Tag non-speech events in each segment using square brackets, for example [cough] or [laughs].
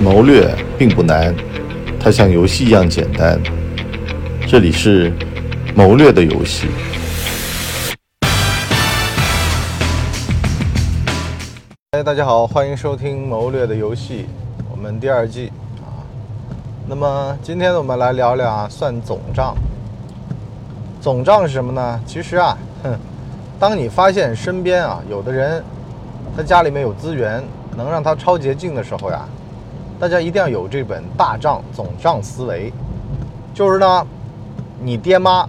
谋略并不难，它像游戏一样简单。这里是谋略的游戏。哎，大家好，欢迎收听《谋略的游戏》，我们第二季啊。那么今天我们来聊聊啊，算总账。总账是什么呢？其实啊，哼，当你发现身边啊有的人他家里面有资源，能让他超捷径的时候呀。大家一定要有这本大账总账思维，就是呢，你爹妈、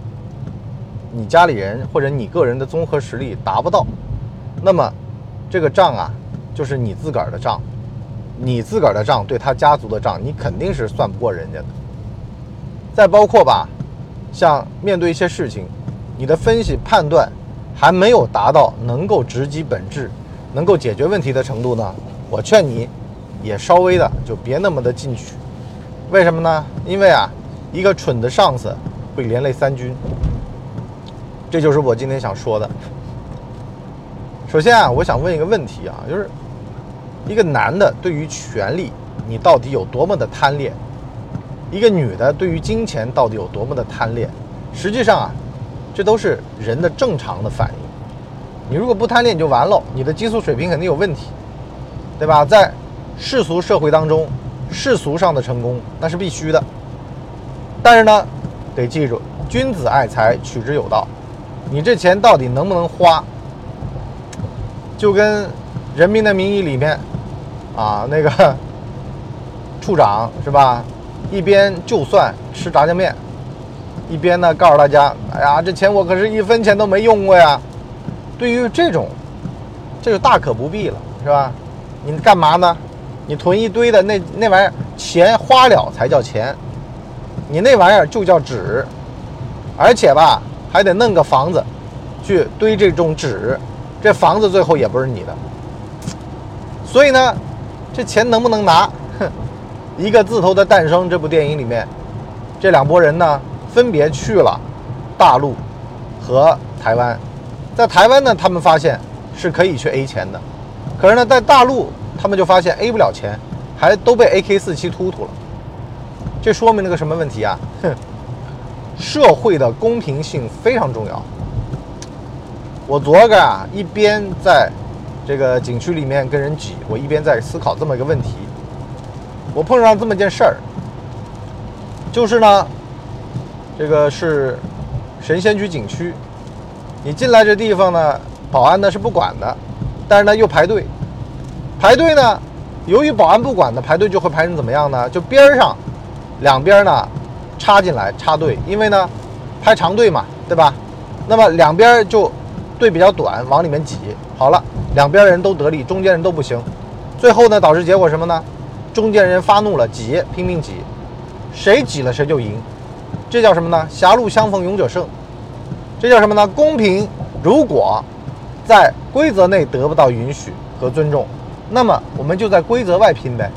你家里人或者你个人的综合实力达不到，那么这个账啊，就是你自个儿的账，你自个儿的账对他家族的账，你肯定是算不过人家的。再包括吧，像面对一些事情，你的分析判断还没有达到能够直击本质、能够解决问题的程度呢，我劝你。也稍微的就别那么的进取，为什么呢？因为啊，一个蠢的上司会连累三军。这就是我今天想说的。首先啊，我想问一个问题啊，就是一个男的对于权力你到底有多么的贪恋？一个女的对于金钱到底有多么的贪恋？实际上啊，这都是人的正常的反应。你如果不贪恋你就完了，你的激素水平肯定有问题，对吧？在世俗社会当中，世俗上的成功那是必须的。但是呢，得记住，君子爱财，取之有道。你这钱到底能不能花？就跟《人民的名义》里面啊，那个 [laughs] 处长是吧？一边就算吃炸酱面，一边呢告诉大家：“哎呀，这钱我可是一分钱都没用过呀。”对于这种，这就大可不必了，是吧？你干嘛呢？你囤一堆的那那玩意儿，钱花了才叫钱，你那玩意儿就叫纸，而且吧还得弄个房子，去堆这种纸，这房子最后也不是你的。所以呢，这钱能不能拿？哼，一个字头的诞生这部电影里面，这两拨人呢分别去了大陆和台湾，在台湾呢他们发现是可以去 A 钱的，可是呢在大陆。他们就发现 A 不了钱，还都被 AK 四七突突了。这说明了个什么问题啊？哼，社会的公平性非常重要。我昨个啊，一边在这个景区里面跟人挤，我一边在思考这么一个问题。我碰上这么件事儿，就是呢，这个是神仙居景区，你进来这地方呢，保安呢是不管的，但是呢又排队。排队呢，由于保安不管的，排队就会排成怎么样呢？就边儿上两边呢插进来插队，因为呢排长队嘛，对吧？那么两边就队比较短，往里面挤。好了，两边人都得利，中间人都不行。最后呢，导致结果什么呢？中间人发怒了，挤，拼命挤，谁挤了谁就赢。这叫什么呢？狭路相逢勇者胜。这叫什么呢？公平。如果在规则内得不到允许和尊重。那么我们就在规则外拼呗，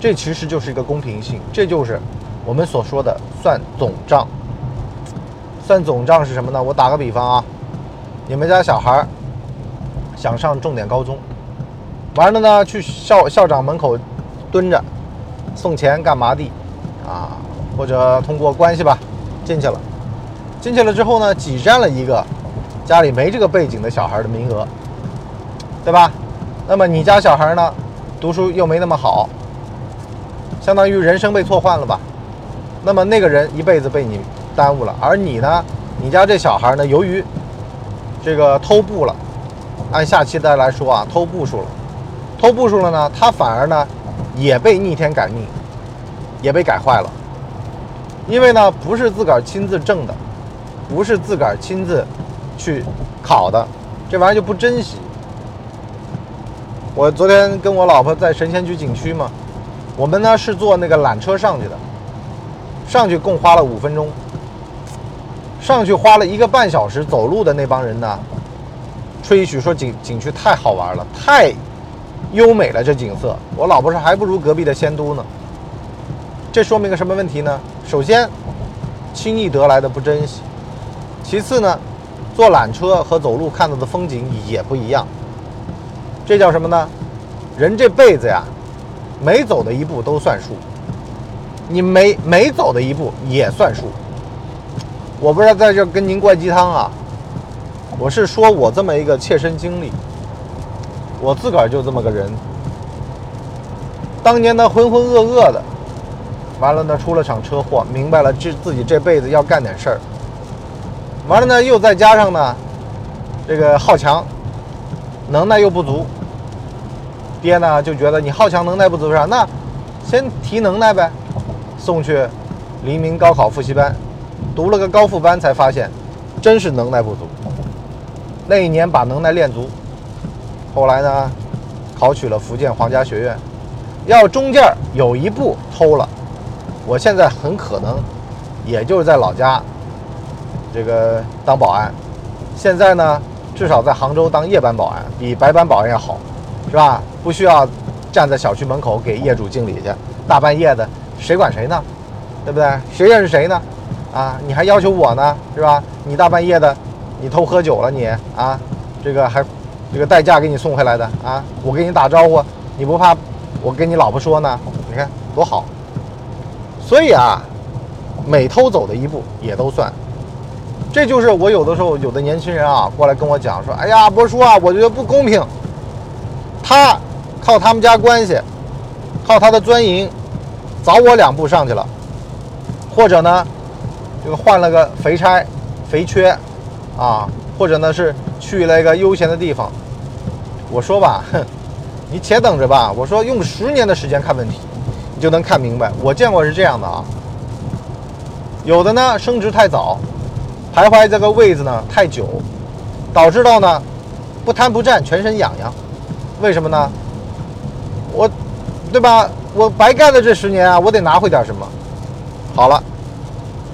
这其实就是一个公平性，这就是我们所说的算总账。算总账是什么呢？我打个比方啊，你们家小孩想上重点高中，完了呢去校校长门口蹲着送钱干嘛的啊？或者通过关系吧进去了，进去了之后呢，挤占了一个家里没这个背景的小孩的名额，对吧？那么你家小孩呢，读书又没那么好，相当于人生被错换了吧？那么那个人一辈子被你耽误了，而你呢，你家这小孩呢，由于这个偷步了，按下期的来说啊，偷步数了，偷步数了呢，他反而呢也被逆天改命，也被改坏了，因为呢不是自个儿亲自挣的，不是自个儿亲自去考的，这玩意儿就不珍惜。我昨天跟我老婆在神仙居景区嘛，我们呢是坐那个缆车上去的，上去共花了五分钟，上去花了一个半小时，走路的那帮人呢，吹嘘说景景区太好玩了，太优美了，这景色，我老婆说还不如隔壁的仙都呢。这说明个什么问题呢？首先，轻易得来的不珍惜；其次呢，坐缆车和走路看到的风景也不一样。这叫什么呢？人这辈子呀，每走的一步都算数，你每每走的一步也算数。我不知道在这跟您灌鸡汤啊，我是说我这么一个切身经历，我自个儿就这么个人。当年呢浑浑噩噩的，完了呢出了场车祸，明白了这自己这辈子要干点事儿。完了呢又再加上呢，这个好强，能耐又不足。爹呢就觉得你好强能耐不足啥，那先提能耐呗，送去黎明高考复习班，读了个高复班才发现，真是能耐不足。那一年把能耐练足，后来呢考取了福建皇家学院。要中间有一步偷了，我现在很可能，也就是在老家，这个当保安。现在呢，至少在杭州当夜班保安，比白班保安要好，是吧？不需要站在小区门口给业主敬礼去，大半夜的，谁管谁呢？对不对？谁认识谁呢？啊，你还要求我呢，是吧？你大半夜的，你偷喝酒了你啊？这个还，这个代驾给你送回来的啊？我给你打招呼，你不怕？我跟你老婆说呢，你看多好。所以啊，每偷走的一步也都算。这就是我有的时候有的年轻人啊过来跟我讲说：“哎呀，波叔啊，我觉得不公平。他靠他们家关系，靠他的钻营，早我两步上去了。或者呢，这个换了个肥差、肥缺，啊，或者呢是去了一个悠闲的地方。我说吧，哼。”你且等着吧，我说用十年的时间看问题，你就能看明白。我见过是这样的啊，有的呢升职太早，徘徊这个位子呢太久，导致到呢不贪不占，全身痒痒。为什么呢？我，对吧？我白干了这十年啊，我得拿回点什么。好了，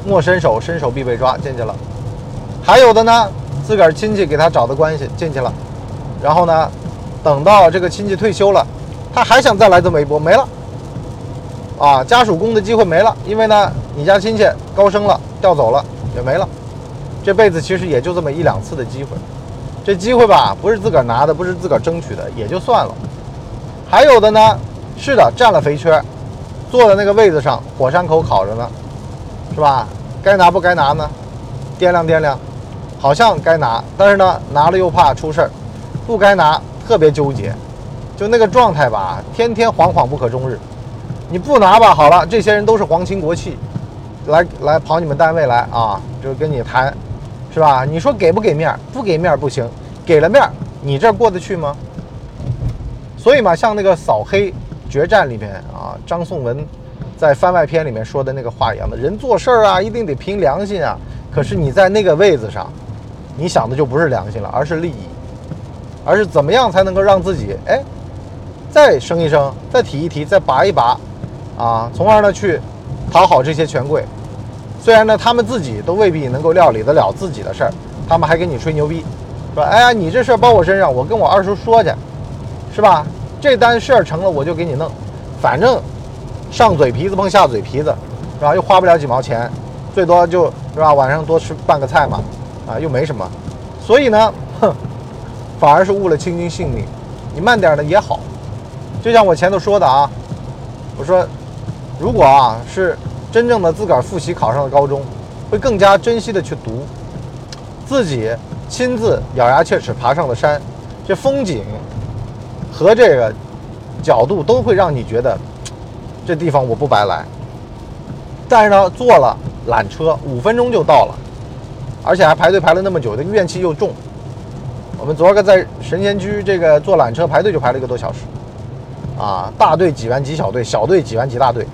莫伸手，伸手必被抓，进去了。还有的呢，自个儿亲戚给他找的关系进去了，然后呢？等到这个亲戚退休了，他还想再来这么一波，没了，啊，家属工的机会没了，因为呢，你家亲戚高升了，调走了，也没了，这辈子其实也就这么一两次的机会，这机会吧，不是自个儿拿的，不是自个儿争取的，也就算了。还有的呢，是的，占了肥缺，坐在那个位子上，火山口烤着呢，是吧？该拿不该拿呢？掂量掂量，好像该拿，但是呢，拿了又怕出事儿，不该拿。特别纠结，就那个状态吧，天天惶惶不可终日。你不拿吧，好了，这些人都是皇亲国戚，来来跑你们单位来啊，就跟你谈，是吧？你说给不给面？不给面不行，给了面，你这过得去吗？所以嘛，像那个扫黑决战里面啊，张颂文在番外篇里面说的那个话一样的，人做事儿啊，一定得凭良心啊。可是你在那个位子上，你想的就不是良心了，而是利益。而是怎么样才能够让自己哎，再升一升，再提一提，再拔一拔，啊，从而呢去讨好这些权贵。虽然呢他们自己都未必能够料理得了自己的事儿，他们还给你吹牛逼，说哎呀你这事儿包我身上，我跟我二叔说去，是吧？这单事儿成了我就给你弄，反正上嘴皮子碰下嘴皮子，是吧？又花不了几毛钱，最多就是吧晚上多吃半个菜嘛，啊又没什么，所以呢，哼。[laughs] 反而是误了青军性命，你慢点呢也好。就像我前头说的啊，我说，如果啊是真正的自个儿复习考上了高中，会更加珍惜的去读。自己亲自咬牙切齿爬上了山，这风景和这个角度都会让你觉得这地方我不白来。但是呢，坐了缆车五分钟就到了，而且还排队排了那么久，这个怨气又重。我们昨儿个在神仙居这个坐缆车排队就排了一个多小时，啊，大队挤完挤小队，小队挤完挤大队，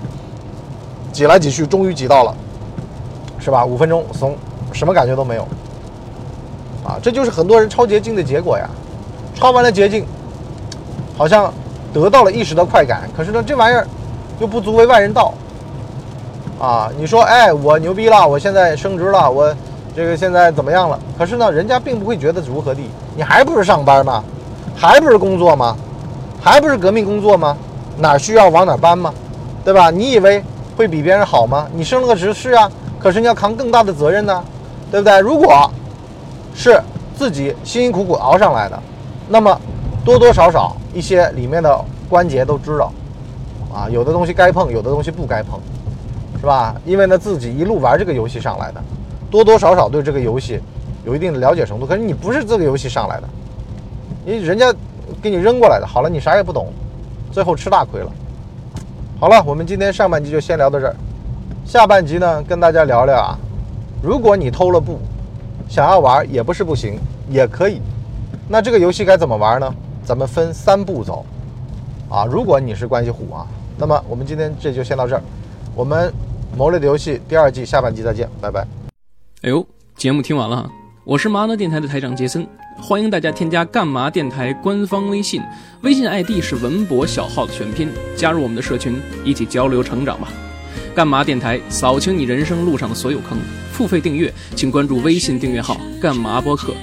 挤来挤去，终于挤到了，是吧？五分钟松，什么感觉都没有，啊，这就是很多人抄捷径的结果呀。抄完了捷径，好像得到了一时的快感，可是呢，这玩意儿又不足为外人道，啊，你说，哎，我牛逼了，我现在升职了，我。这个现在怎么样了？可是呢，人家并不会觉得如何地。你还不是上班吗？还不是工作吗？还不是革命工作吗？哪需要往哪搬吗？对吧？你以为会比别人好吗？你升了个职是啊，可是你要扛更大的责任呢，对不对？如果是自己辛辛苦苦熬上来的，那么多多少少一些里面的关节都知道啊，有的东西该碰，有的东西不该碰，是吧？因为呢自己一路玩这个游戏上来的，多多少少对这个游戏有一定的了解程度。可是你不是这个游戏上来的，因为人家给你扔过来的，好了，你啥也不懂，最后吃大亏了。好了，我们今天上半集就先聊到这儿，下半集呢跟大家聊聊啊，如果你偷了步，想要玩也不是不行，也可以。那这个游戏该怎么玩呢？咱们分三步走。啊，如果你是关系户啊，那么我们今天这就先到这儿。我们谋略的游戏第二季下半集再见，拜拜。哎呦，节目听完了，我是麻辣电台的台长杰森，欢迎大家添加干嘛电台官方微信，微信 ID 是文博小号的全拼，加入我们的社群，一起交流成长吧。干嘛电台扫清你人生路上的所有坑，付费订阅请关注微信订阅号干嘛播客。